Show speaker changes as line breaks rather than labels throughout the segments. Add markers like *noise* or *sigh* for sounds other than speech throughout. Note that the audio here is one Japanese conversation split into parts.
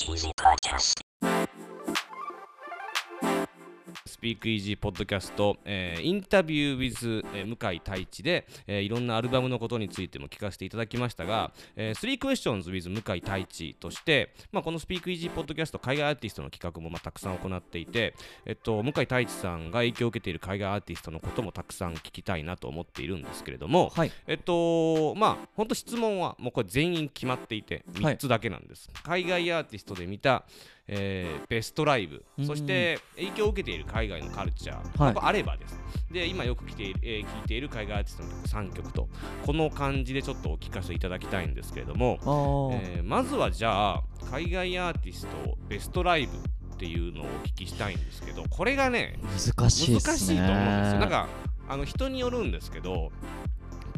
Cheesy Podcast.
ピークイージーポッドキャスト、えーインタビュー with、えー向井太一で、えーいろんなアルバムのことについても聞かせていただきましたが、えー、3 questions with 向井太一として、まあ、このスピークイージーポッドキャスト海外アーティストの企画もまあたくさん行っていて、えっと、向井太一さんが影響を受けている海外アーティストのこともたくさん聞きたいなと思っているんですけれども、
はい。
えっとまあ本当質問はもうこれ全員決まっていて
はい
3つだけなんです、海外アーティストで見た、えーベストライブ。
うん。
そして影響を受けている海外のカルチャー、
はい。
あればです。で今よく来ている、えー聞いている海外アーティストの曲3曲とこの感じでちょっとお聞かせいただきたいんですけれども、えーまずはじゃあ海外アーティストベストライブっていうのをお聞きしたいんですけどこれがね
難しいっ
難しいと思うんですよ。なんかあの人によるんですけど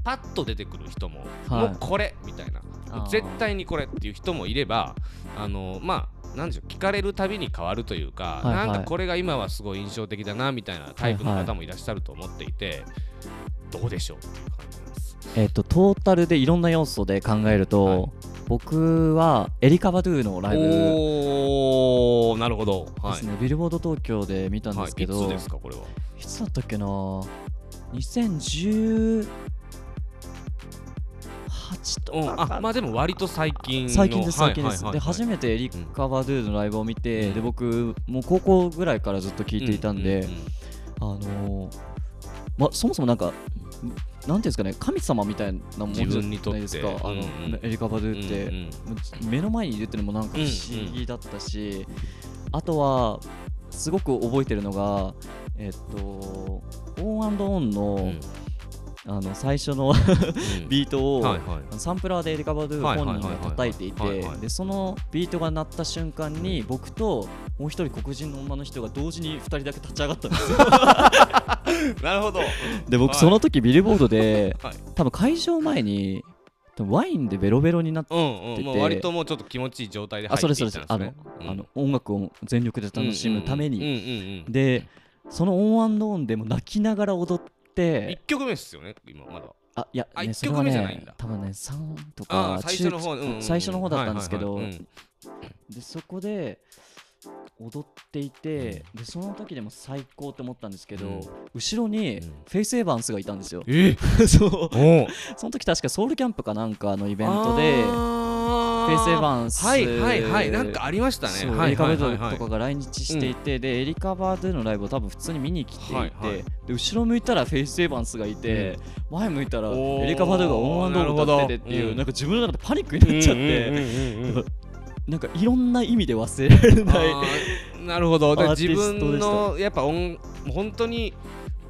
パッと出てくる人も、
はい。
もうこれみたいな。絶対にこれっていう人もいればあのまあなんでしょう聞かれるたびに変わるというか、
はいはい
なんかこれが今はすごい印象的だなみたいなタイプの方もいらっしゃると思っていて、どうでしょうっていう感じなんです。
えっとトータルでいろんな要素で考えると、
はい
僕はエリカ・バドゥのライブ
おーなるほど。はい
ですね、ビルボード東京で見たん
はい、
ですけど、
いつですかこれは。
いつだったっけな？2018と
うん
かか
あまあでも割と最近の。
最近です最近です、
はいはいはい
で初めてエリカ・バドゥのライブを見て、
うん。
で僕もう高校ぐらいからずっと聴いていたんで、
うううん
あのーま、そもそもなんかなんていうんですかね神様みたいなもんじゃ
自分にとって。
ないですかあの、
うんうん。
エリカ・バドゥって、
うんうん
目の前にいるってのもなんか不思議だったし、あとはすごく覚えてるのがえっとOn & On の,、
うん
あの最初の
うん。
ビートを、サンプラーでエリカ・バドゥ本人が叩いていてでそのビートが鳴った瞬間に僕ともう一人黒人の女の人が同時に2人だけ立ち上がったんですよ。*laughs*
なるほど。
で僕
はい。
その時ビルボードで
はい。
多分会場前にワインでベロベロになって
うんうん。もう
て
割ともうちょっと気持ちいい状態で入
あそれ
ってたんですね。
あのあの音楽を全力で楽しむために。でそのオンオンでも泣きながら踊って
一曲目ですよね今まだ。
あいやねそれは
曲目じゃないんだ。
ね多分ね3とか
最初の方、
中
うんうん
最初の方だったんですけど
はいはいはい。うん。
でそこで踊っていてでその時でも最高って思ったんですけど、
うん。
後ろに
うん。
フェイス・エヴァンスがいたんですよ、
え *laughs*
そう。
お。
その時確かソウルキャンプかなんかのイベントでフ
フ
ェイス・エヴァンス。
はいはいはい。なんかありましたね。はい
エリカ・バドとかが来日していて、でエリカ・バドゥのライブを多分普通に見に来ていて、
はいはい。
で後ろ向いたらフェイス・エヴァンスがいて、前向いたらエリカ・バドゥがオン
なるほど
歌っててっていう、
うん。
なんか自分の中でパニックになっちゃって、
うんうんうんうん *laughs*
なんかいろんな意味で忘れられない
なるほど。自分のやっぱ音本当に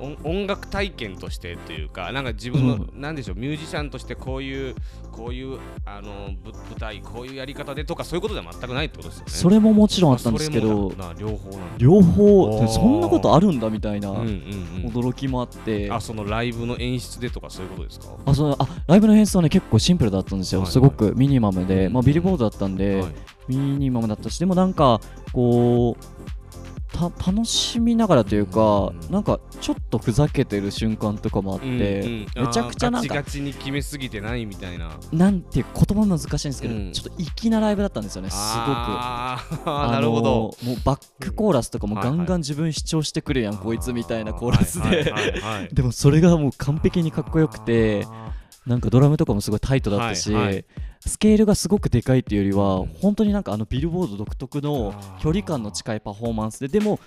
音音楽体験としてというかなんか自分の、
う。
なんでしょうミュージシャンとしてこういうこういうあのぶ舞台こういうやり方でとかそういうことでは全くないってことですよね。
それももちろんあったんですけど
両方なんだ。
両
お
方
ー。
そんなことあるんだみたいな
うんうんうん。
驚きもあって、
あそのライブの演出でとかそういうことですか？
あそのあライブの編成はね結構シンプルだったんですよ、
はいはい。
すごくミニマムで、
うん
まあ、ビルボードだったんで、
はい。
ミニマムだったしでもなんかこうた楽しみながらというか、
うん。
なんかちょっとふざけてる瞬間とかもあって、
うんうん。
めちゃくちゃなんか
ガチガチに決めすぎてないみたいな。
なんていうか言葉難しいんですけど、
うん。
ちょっと粋なライブだったんですよねすごく。
あー
あの
なるほど。
もうバックコーラスとかもガンガン自分主張してくるやん、こいつみたいなコーラスで、*laughs* でもそれがもう完璧にかっこよくてなんかドラムとかもすごいタイトだったし、
はいはい
スケールがすごくでかいっていうよりは、
うん。
本当になんかあのビルボード独特の距離感の近いパフォーマンスででも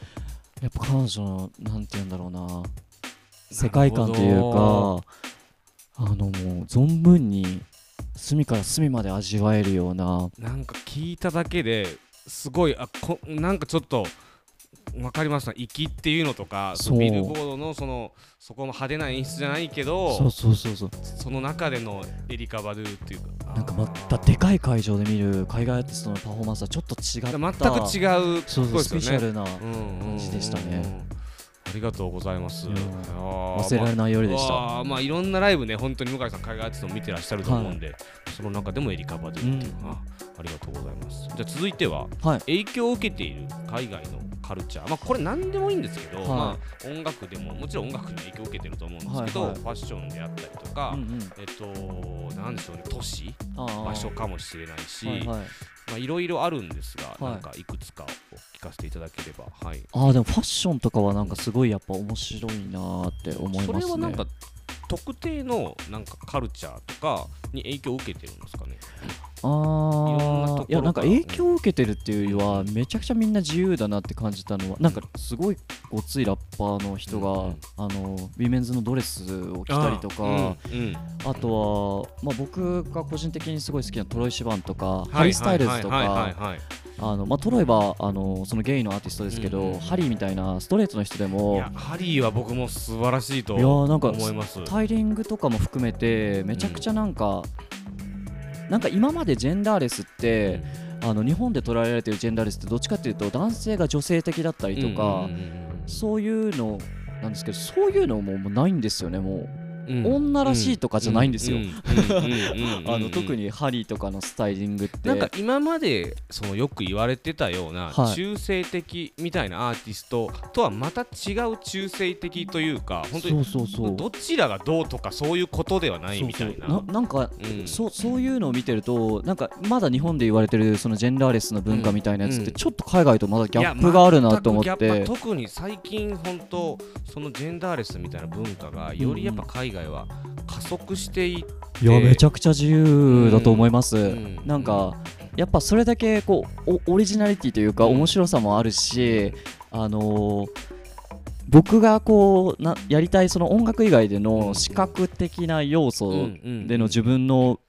やっぱ彼女のなんて言うんだろうな世界観という
ほ
かあのもう存分に隅から隅まで味わえるような。
なんか聞いただけですごいあこなんかちょっとわかりますな。粋っていうのとかビルボードのそのそこの派手な演出じゃないけど
そうそうそうそう。
その中でのエリカ・バドゥっていうか。
なんかまたでかい会場で見る海外アーティストのパフォーマンスはちょっと違った。
全く違う
そうそうスペシャルな
うんうん
感じでしたね。
ありがとうございます。
忘れられない夜でした、
まあ、まあいろんなライブね本当に向井さん海外アーティストも見てらっしゃると思うんで、その中でもエリカバドゥっていうのは、ありがとうございます。じゃあ続いては
はい。
影響を受けている海外のカルチャー。まあこれ何でもいいんですけど、
はい。
まあ音楽でももちろん音楽に影響を受けてると思うんですけど、
はいはい。
ファッションであったりとか、
うんうん。
えっとなんでしょうね都市場所かもしれないし、
はいはい。
まあいろいろあるんですが、
はい。
なんかいくつかを聞かせていただければはい。
ああでもファッションとかはなんかすごいやっぱ面白いなーって思い
そ
ますね。
れはなんか特定のなんかカルチャーとかに影響を受けてるんですかね？
ああいやなんか影響を受けてるっていうよりはめちゃくちゃみんな自由だなって感じたのはなんかすごいごついラッパーの人が、
うん
あのウィメンズのドレスを着たりとかあとは、まあ、僕が個人的にすごい好きなトロイ・シバンとか、
はい。
ハリー・スタイルズとかあの、まあ、トロイはあのそのゲイのアーティストですけど、ハリーみたいなストレートの人で
い
も
やハリーは僕も素晴らしいと
いやーなんか
思います。
スタイリングとかも含めてめちゃくちゃなんか、なんか今までジェンダーレスって、あの日本で捉えられてるジェンダーレスってどっちかっていうと男性が女性的だったりとか、そういうのなんですけどそういうのももうないんですよねもう、女らしいとかじゃないんですよ。あの特にハリーとかのスタイリングって。
なんか今までそのよく言われてたような
はい。
中性的みたいなアーティストとはまた違う中性的というか本当に
そうそうそう。
どちらがどうとかそういうことではないみたいな。
ななんか、
うん。
そうそういうのを見てるとなんかまだ日本で言われてるそのジェンダーレスな文化みたいなやつっ
うん。
てちょっと海外とまだギャップがあるなと思って。
プ特に最近本当そのジェンダーレスみたいな文化がよりやっぱ海外は加速していって
いやめちゃくちゃ自由だと思います、
ん。
なんかやっぱそれだけこうおオリジナリティというか
うん。
面白さもあるし、あのー僕がこうなやりたいその音楽以外での視覚的な要素での自分の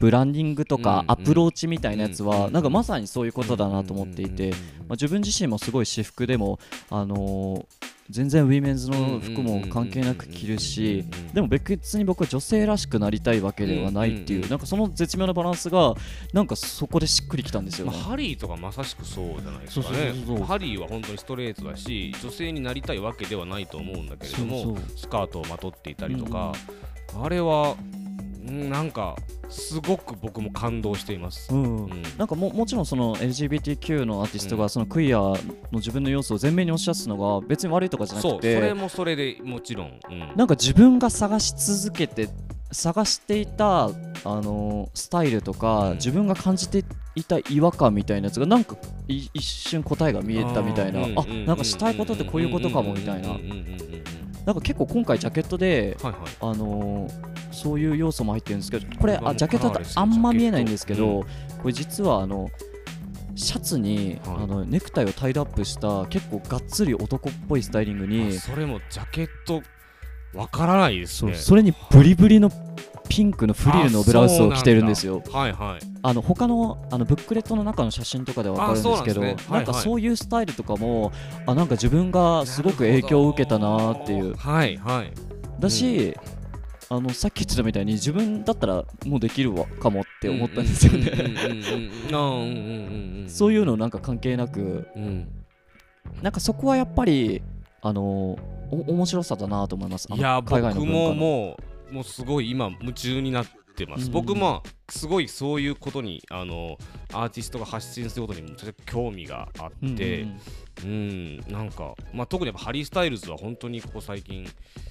ブランディングとか
うん
アプローチみたいなやつ
うん
はなんかまさにそういうことだなと思っていて、まあ、自分自身もすごい私服でも、あのー全然ウィメンズの服も関係なく着るしでも別に僕は女性らしくなりたいわけではないっていう、
うんうんうん
なんかその絶妙なバランスがなんかそこでしっくりきたんですよ。ね。
まあ、ハリーとかまさしくそうじゃないですかね。ハリーは本当にストレートだし女性になりたいわけではないと思うんだけれどもスカートをまとっていたりとか、あれはうんなんかすごく僕も感動しています。
うん。
うん。
なんかももちろんその LGBTQ のアーティストがそのクイアの自分の要素を前面に押し出すのが別に悪いとかじゃな
そうそ
くて
れもそれでもちろん、うん。
なんか自分が探し続けて探していた、あのースタイルとか、
うん。
自分が感じていた違和感みたいなやつがなんかい一瞬答えが見えたみたいな。あなんかしたいことってこういうことかもみたいななんか結構今回ジャケットで、
はいはい
あのーそういう要素も入ってるんですけどこれあジャケットだとあんま見えないんですけど、これ実はあのシャツに、
はい。
あのネクタイをタイドアップした結構がっつり男っぽいスタイリングに
あそれもジャケットわからないですね。
それにブリブリのピンクのフリルのブラウスを着てるんですよ。
はい。はい。
あの他のあのブックレットの中の写真とかでは分かるんですけど
ね。はいはい。
なんかそういうスタイルとかもあなんか自分がすごく影響を受けたなっていう。
はいはい。
だし、あのさっき言ってたみたいに自分だったらもうできるわかもって思ったんですよね。
ね
そういうのなんか関係なく
うん。
なんかそこはやっぱりあのお面白さだなと思います。
いや
海外の
僕ももうもうすごい今夢中になってます、
うん
僕もすごいそういうことにあのアーティストが発信することに興味があってうんなんか、まあ、特にやっぱハリー・スタイルズは本当にここ最近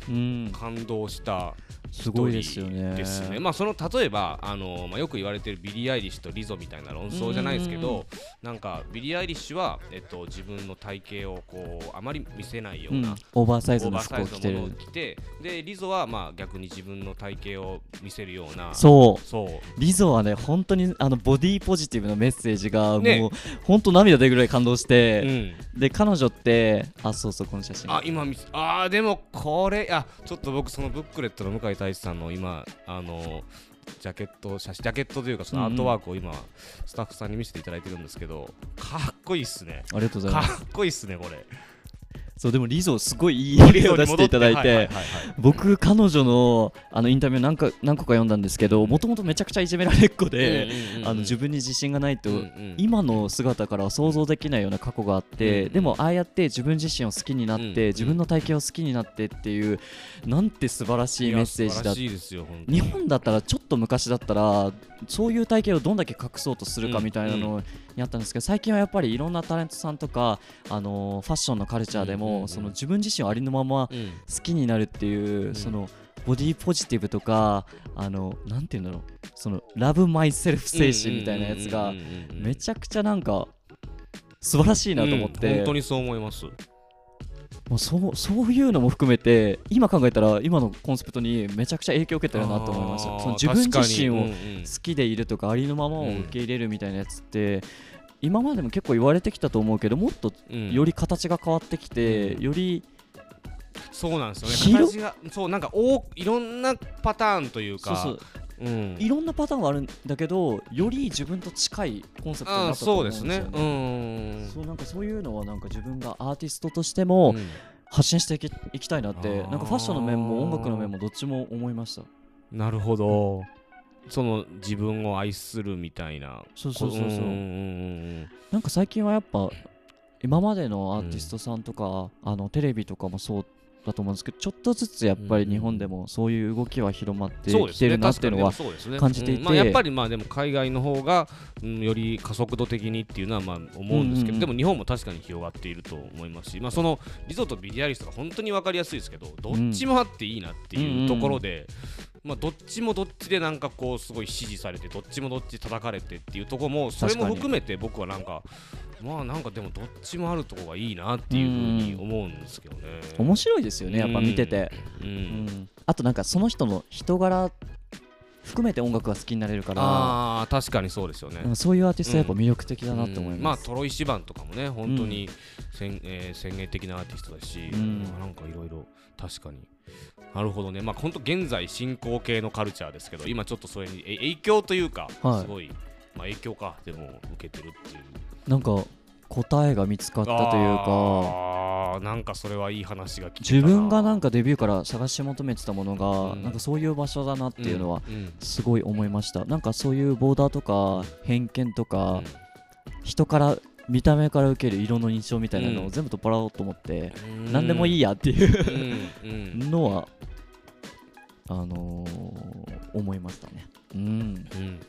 うん。うんうん
感動した
すごいですよね。
ですね。まあその例えばあの、まあ、よく言われてるビリー・アイリッシュとリゾみたいな論争じゃないですけどなんかビリー・アイリッシュは、えっと、自分の体型をこうあまり見せないような、
うん、オーバーサイズの服を着て
でリゾはまあ逆に自分の体型を見せるような
そう。
そう
リゾはね本当にあのボディポジティブなメッセージがもう、
ね
本当涙出るぐらい感動し
う
て、
ん、
で彼女ってあそうそうこの写真。
あ今あーでもこれあちょっと僕そのブックレットの向井太一さんの今あのジャケット写真ジャケットというかそのアートワークを今、スタッフさんに見せていただいてるんですけどかっこいいっすね。
ありがとうござい
か
ます。
っこいいっすねこれ
そうでもリゾすごいいい例を出していただいて僕彼女のあのインタビュー何か何個か読んだんですけどもともとめちゃくちゃいじめられっ子で、自分に自信がないと、
うんうん
今の姿からは想像できないような過去があって、
うん
でもああやって自分自身を好きになって、
うん
自分の体型を好きになってっていうなんて素晴らしいメッセージだ日本だったらちょっと昔だったらそういう体型をどんだけ隠そうとするかみたいなのにあったんですけど最近はやっぱりいろんなタレントさんとか、あのーファッションのカルチャーでも、
うんうんうん。
その自分自身をありのまま
うん。
好きになるっていう、
ん。
そのボディポジティブとかあのなんていうんだろう。そのラブマイセルフ精神みたいなやつがめちゃくちゃなんか素晴らしいなと思って、
うん本当にそう思います。
もうそうそういうのも含めて今考えたら今のコンセプトにめちゃくちゃ影響を受けてるなと思いましたその自分自身を好きでいるとかありのままを受け入れるみたいなやつって、今までも結構言われてきたと思うけどもっと
うん。
より形が変わってきて、
うん。
より
そうなんですよね。
広
形がそうなんかおいろんなパターンというか。
そうそう。
うん。
いろんなパターンがあるんだけどより自分と近いコンセプトになったと
そうで
思うんですすよ
ね。
ね。
うん。
そうなんかそういうのはなんか自分がアーティストとしても
うん。
発信していきいきたいなってなんかファッションの面も音楽の面もどっちも思いました。
なるほどその自分を愛するみたいな。
そうそうそうそう。
うんうんうん
なんか最近はやっぱ今までのアーティストさんとか、あのテレビとかもそうだと思うんですけどちょっとずつやっぱり日本でもそういう動きは広まってきてるなっていうのは感じていて。
うん。まあ、やっぱりまあでも海外の方が、うん、より加速度的にっていうのはまあ思うんですけど、
うんうん。うん
でも日本も確かに広がっていると思いますし、まあ、そのリゾートビリアリストが本当に分かりやすいですけどどっちもあっていいなっていうところで、まあ、どっちもどっちでなんかこうすごい支持されてどっちもどっち叩かれてっていうところもそれも含めて僕はなんかまあなんかでもどっちもあるところがいいなっていうふうに思うんですけどね。
面白いですよねやっぱ見てて、
うん、う
うん。んあとなんかその人の人柄含めて音楽が好きになれるから。
ああ確かにそうですよね。
うんそういうアーティストはやっぱ魅力的だなって思い
うん。ま
ます、
あトロイ・シバンとかもね本当に先,、えー先鋭的なアーティストだし、
うん。
まあなんかいろいろ確かになるほどね。まあ本当現在進行形のカルチャーですけど今ちょっとそれにえ影響というか、
はい。
すごい、まあ、影響かでも受けてるっていう。
なんか答えが見つかったというか。
あーなんかそれはいい話が聞けた
自分がなん
か
かデビューから探し求めてたものが、
うん。
なんかそういう場所だなっていうのは
うん。うん。
すごい思いました、なんかそういうボーダーとか偏見とか、
うん。
人から見た目から受ける色の印象みたいなの
うん。
を全部取っ払おうと思って、
うん。
何でもいいやっていう
うんうん。
のはあのー思いましたね。うん。
うん。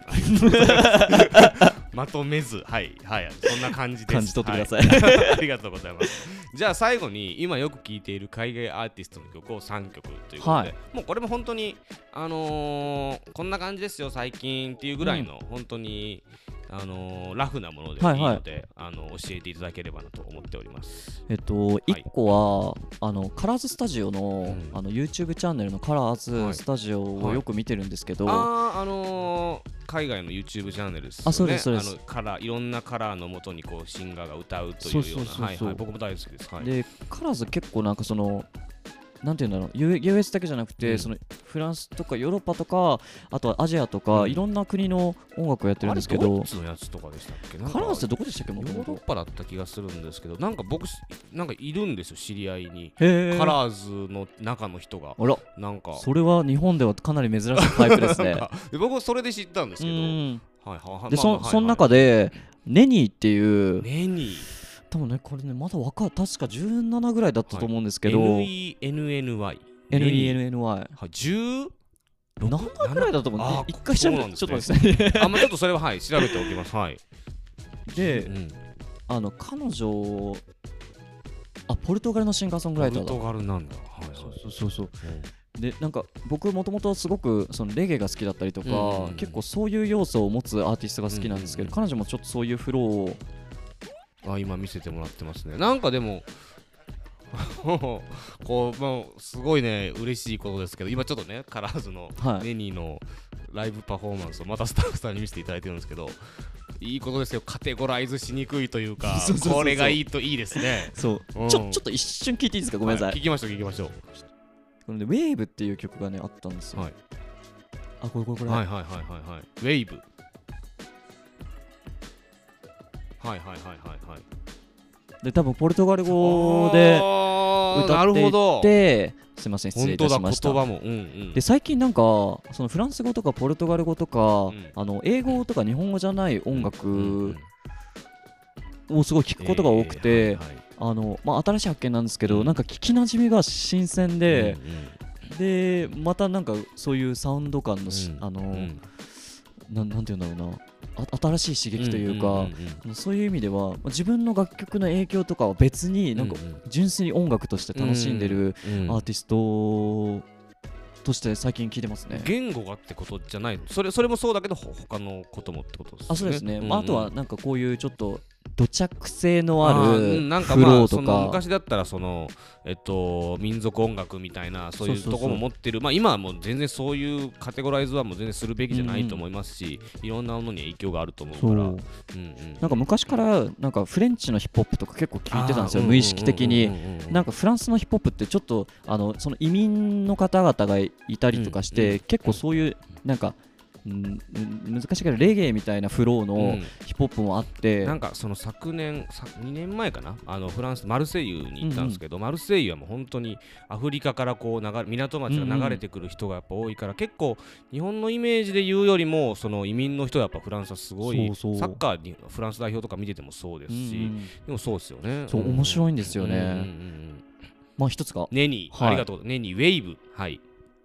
*laughs* まとめず。はい。はい。そんな感じです。
感じ取ってください。
はい。*laughs* ありがとうございます。じゃあ最後に今よく聴いている海外アーティストの曲を3曲ということで、
はい。
もうこれも本当にあのーこんな感じですよ最近っていうぐらいの、本当にあのーラフなものでいいので、
はいはい
あの教えていただければなと思っております。
えっと、1個はあのカラーズスタジオの,、
うん。
あの YouTube チャンネルのカラー
はい
ズスタジオをよく見てるんですけど、
あーあのー海外の YouTube チャンネルですよね。
あそうですそうです。
カラーいろんなカラーのもとにこうシンガーが歌うというような。
そうそうそうそう。
はいはい。僕も大好きです。はい。
でカラーズ結構なんかそのなんていうんだろう。U- US だけじゃなくて、
うん。
そのフランスとかヨーロッパとかあとはアジアとか、
うん。
いろんな国の音楽をやってるんですけど。
イツのやつとかでしたっけ？
カラーズってどこでしたっけ？も
ヨーロッパだった気がするんですけどなんか僕なんかいるんですよ知り合いに。
へ
カラーズの中の人が。
あら。
なんか。
それは日本ではかなり珍しいタイプですね。*laughs*
僕はそれで知ったんですけど。はい
うん
はいはい。
でそその中でネニーっていう
ネニ
多分ねこれねまだ若い確か17ぐらいだったと思うんですけど、
NENNY
NENNY
はい。10
7ぐらいだと思う。んで一回調べて、
ね。
ちょっと待って。ください
あまあちょっとそれははい。調べておきます。はい。
で、
うん
あの彼女あポルトガルのシンガーソングライターだ。
ポルトガルなんだ。はいはい。
そうそうそう
う。ん。
でなんか僕もともとすごくそのレゲエが好きだったりとか、
うん。うん
結構そういう要素を持つアーティストが好きなんですけど、
うんうん。
彼女もちょっとそういうフローを
あ今見せてもらってますね。なんかでも *laughs* こうもうすごいね嬉しいことですけど今ちょっとねカラーズの
はい。
ネニーのライブパフォーマンスをまたスタッフさんに見せていただいてるんですけどいいことですよ。カテゴライズしにくいというか *laughs* これがいいといいですね。
そう、
うん。
ちょちょっと一瞬聞いていいですか？ごめんなさい、
は聞きましょう聞きましょう。
これね、ウェーブっていう曲がねあったんですよ、
はい。
あこれこれこれ、
はいはいはいはいはい。ウェイブはいはいはいはいはい。
で多分ポルトガル語で歌
なるほ
って
ど
いてすいません失礼いたしました。
言葉も。うんうん。
で最近なんかそのフランス語とかポルトガル語とか、
ん。
あの英語とか日本語じゃない音
うん
楽
うん。
をすごい聞くことが多くて、あのまあ、新しい発見なんですけど、
うん。
なんか聞きなじみが新鮮で
うん、
でまたなんかそういうサウンド感のし、
うん。
あの、
うん
ななんていうんだろうな。あ新しい刺激というか、そういう意味ではまあ自分の楽曲の影響とかは別になんか純粋に音楽として楽しんでる
うん
アーティストとして最近聞いてますね。
言語がってことじゃないそれそれもそうだけどほ他のこともってことですね。
あそうですね、
んん。
まあ、あとはなんかこういうちょっと土着性のある
んなんか
フ
まあその昔だったらそのえっと民族音楽みたいなそうい
そう
とこも持ってる。まあ今はもう全然そういうカテゴライズはもう全然するべきじゃないと思いますし、いろんなものに影響があると思うから。
そう。
うんうん
なんか昔からなんかフレンチのヒップホップとか結構聞いてたんですよ無意識的に。なんかフランスのヒップホップってちょっとあのその移民の方々がいたりとかして、
うんうん
結構そういうなんか、うん、難しいけどレゲエみたいなフローの
うん。
ヒップホップもあって、
なんかその昨年さ2年前かな？あのフランスマルセイユに行ったんですけど、マルセイユはもう本当にアフリカからこう流れ港町が流れてくる人がやっぱ多いから、結構日本のイメージで言うよりもその移民の人はやっぱフランスはすごいサッカーにフランス代表とか見ててもそうですし、
うんうん。
でもそうですよね。
そう面白いんですよね。
うんうんうんうん
まあ一つが
ネニー、
はい。
ありがとう。ネニーウェイブ。はい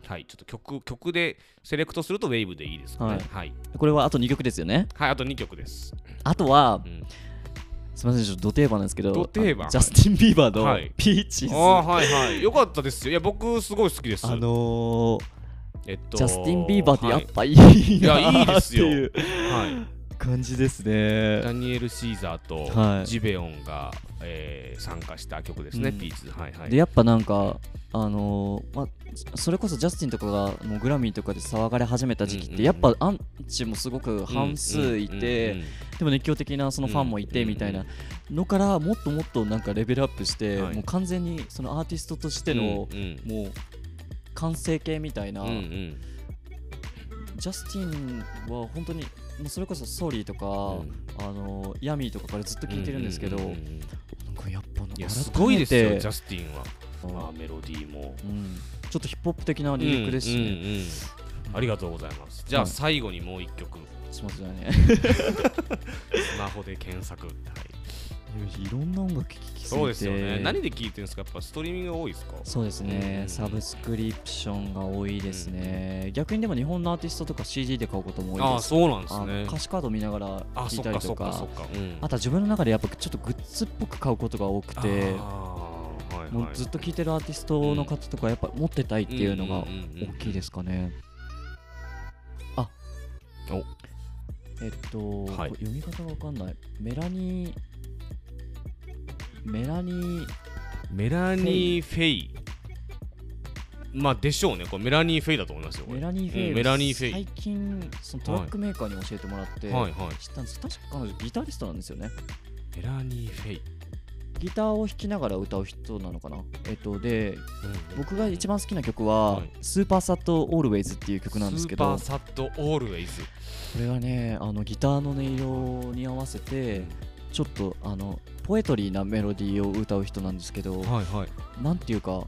はいちょっと曲曲でセレクトするとウェイブでいいですかね。
は
はい。い、はい。
これはあと2曲ですよね。
あと2曲です、
あとは
うん。
すみませんちょっとド定番なんですけど
ド定番。
ジャスティン・ビーバーの
はい。
ピーチーズ、
ああはいはい。よかったですよ。いや僕すごい好きです。
あのー
えっと
ジャスティン・ビーバーってやっぱいい
いやいい
な
ですよ。
っていう
はい。
感じですね。
ダニエル・シーザーと
はい。
ジベオンが、えー参加した曲ですね、
うん。
ピーチはいはい。
でやっぱなんかあのーまあそれこそジャスティンとかがもうグラミーとかで騒がれ始めた時期ってやっぱアンチもすごく半数いてでも熱狂的なそのファンもいてみたいなのからもっともっとなんかレベルアップして
はい。
もう完全にそのアーティストとして
うん
の
うん。
もう完成形みたいな
うんうん。
ジャスティンは本当にもうそれこそソーリーとか、
うん。
あのヤミーとかからずっと聞いてるんですけど、
ううんうんうん
なん
いやすごいですよジャスティンは、まあ、メロディーも。
うん、ちょっとヒップホップ的なリリックですしね、
うんうんうん。ありがとうございます。じゃあ
はい
最後にもう一曲。
すみませんね。
スマホで検索、はい、
いろんな音楽聴き
そうですよね。何で聴いてるんですか？やっぱストリーミングが多いですか？
そうですね、
うん
サブスクリプションが多いですね、逆にでも日本のアーティストとか CD で買うことも多いです。
ああそうなんですね。
歌詞カード見ながら
あそ
聴い
った
りとか。あとは自分の中でやっぱちょっとグッズっぽく買うことが多くて。もうずっと聴いてるアーティストの方とかやっぱ持ってたいっていうのが
んんうんうん
大きいですかねあ。
お。
えっと、
はい。
読み方がわかんない。メラニーメラニー。
メラニー・フェイ。まあでしょうね。これメラニー・フェイだと思いますよ
メラニーフェイ、
うんメラニーフェイ。
最近そのトラックメーカーに教えてもらって、知ったんです。確か彼女ギタリストなんですよね。
メラニー・フェイ。
ギターを弾きながら歌う人なのかな。えっとで
うん
僕が一番好きな曲は、
はい。
スーパーサットオールウェイズっていう曲なんですけど
スーパーサッド・オールウェイズ。
これはねあのギターの音色に合わせてちょっとあのポエトリーなメロディーを歌う人なんですけど、
はいはい。
なんていうか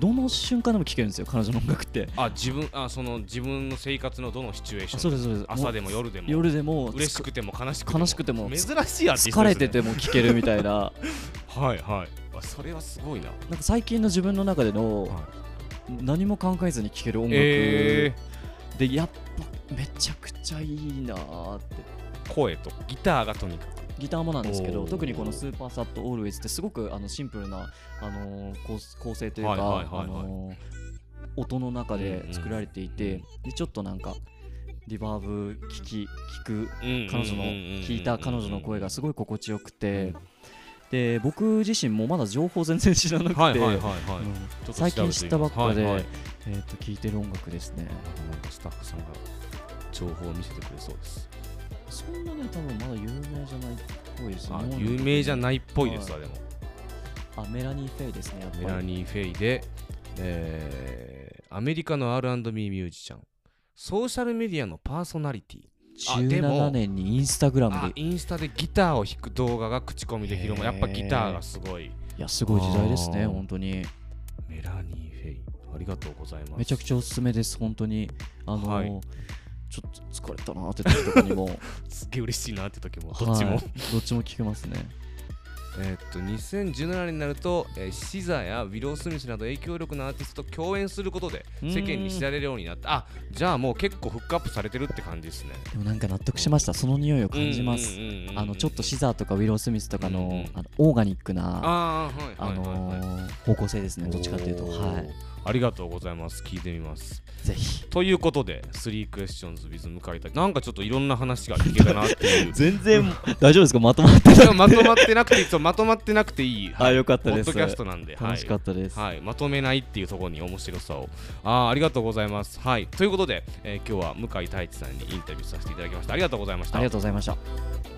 どの瞬間でも聴けるんですよ彼女の音楽って。
あ自分あその自分の生活のどのシチュエーション
あそうですそうです
朝でも夜でも。
夜でも
嬉しくても悲しくても。
悲しくても
珍しいアーティストです、ね、
疲れてても聴けるみたいな。*laughs*
はいはい。あそれはすごいな。
なんか最近の自分の中での
は
何も考えずに聴ける音楽
え
でやっぱめちゃくちゃいいなーって。
ー、声とギターがとにかく。
ギターもなんですけど特にこのスーパーサットオールウェイズってすごくあのシンプルな、あのー構構成というか、あのー音の中で作られていて、
うん
でちょっとなんかリバーブ聞き聞く彼
彼
女の聞いた彼女の声がすごい心地よくて、で僕自身もまだ情報全然知らなくて、最近知ったばっかで、
はいはい。
えー、と聞いてる音楽ですね。
スタッフさんが情報を見せてくれそうです
そんなね多分まだ有名じゃないっぽいですね。
あ有名じゃないっぽいですわ、
は
でも。
あメラニー・フェイですねやっぱり。
メラニー・フェイで、えーアメリカの R&B ミュージシャン。ソーシャルメディアのパーソナリティ。あでも
17年にインスタグラムで。
あインスタでギターを弾く動画が口コミで広まるやっぱギターがすごい。
いやすごい時代ですね本当に。
メラニー・フェイ。ありがとうございます。
めちゃくちゃおすすめです本当に。あのー
はい
ちょっと疲れたなって時とかにも。*laughs*
すっげえ嬉しいなって時もどっちも、
はい。どっちも聞けますね。
えーっと2017年になると、えーシザやウィロー・スミスなど影響力のアーティストと共演することで
うん。
世間に知られるようになった。あじゃあもう結構フックアップされてるって感じですね。
でもなんか納得しました。その匂いを感じます。あのちょっとシザーとかウィロー・スミスとかの,、あのオーガニックな
あーはい
あ
はいはいはい。
のー方向性ですね。どっちかっていうと。はい
ありがとうございます。聞いてみます。
ぜひ。
ということで3 questions with 向井太なんかちょっといろんな話が聞けたなっていう。
全然大丈夫ですか？まとまって
でもまとまってなくていい。そうまとまってなくていい、*laughs*
あよかったです。
ポッドキャストなんで、はい。
楽しかったです、
はい、まとめないっていうところに面白さを。あーありがとうございます。はい、ということで、えー今日は向井太一さんにインタビューさせていただきました。ありがとうございました。
ありが。とうございました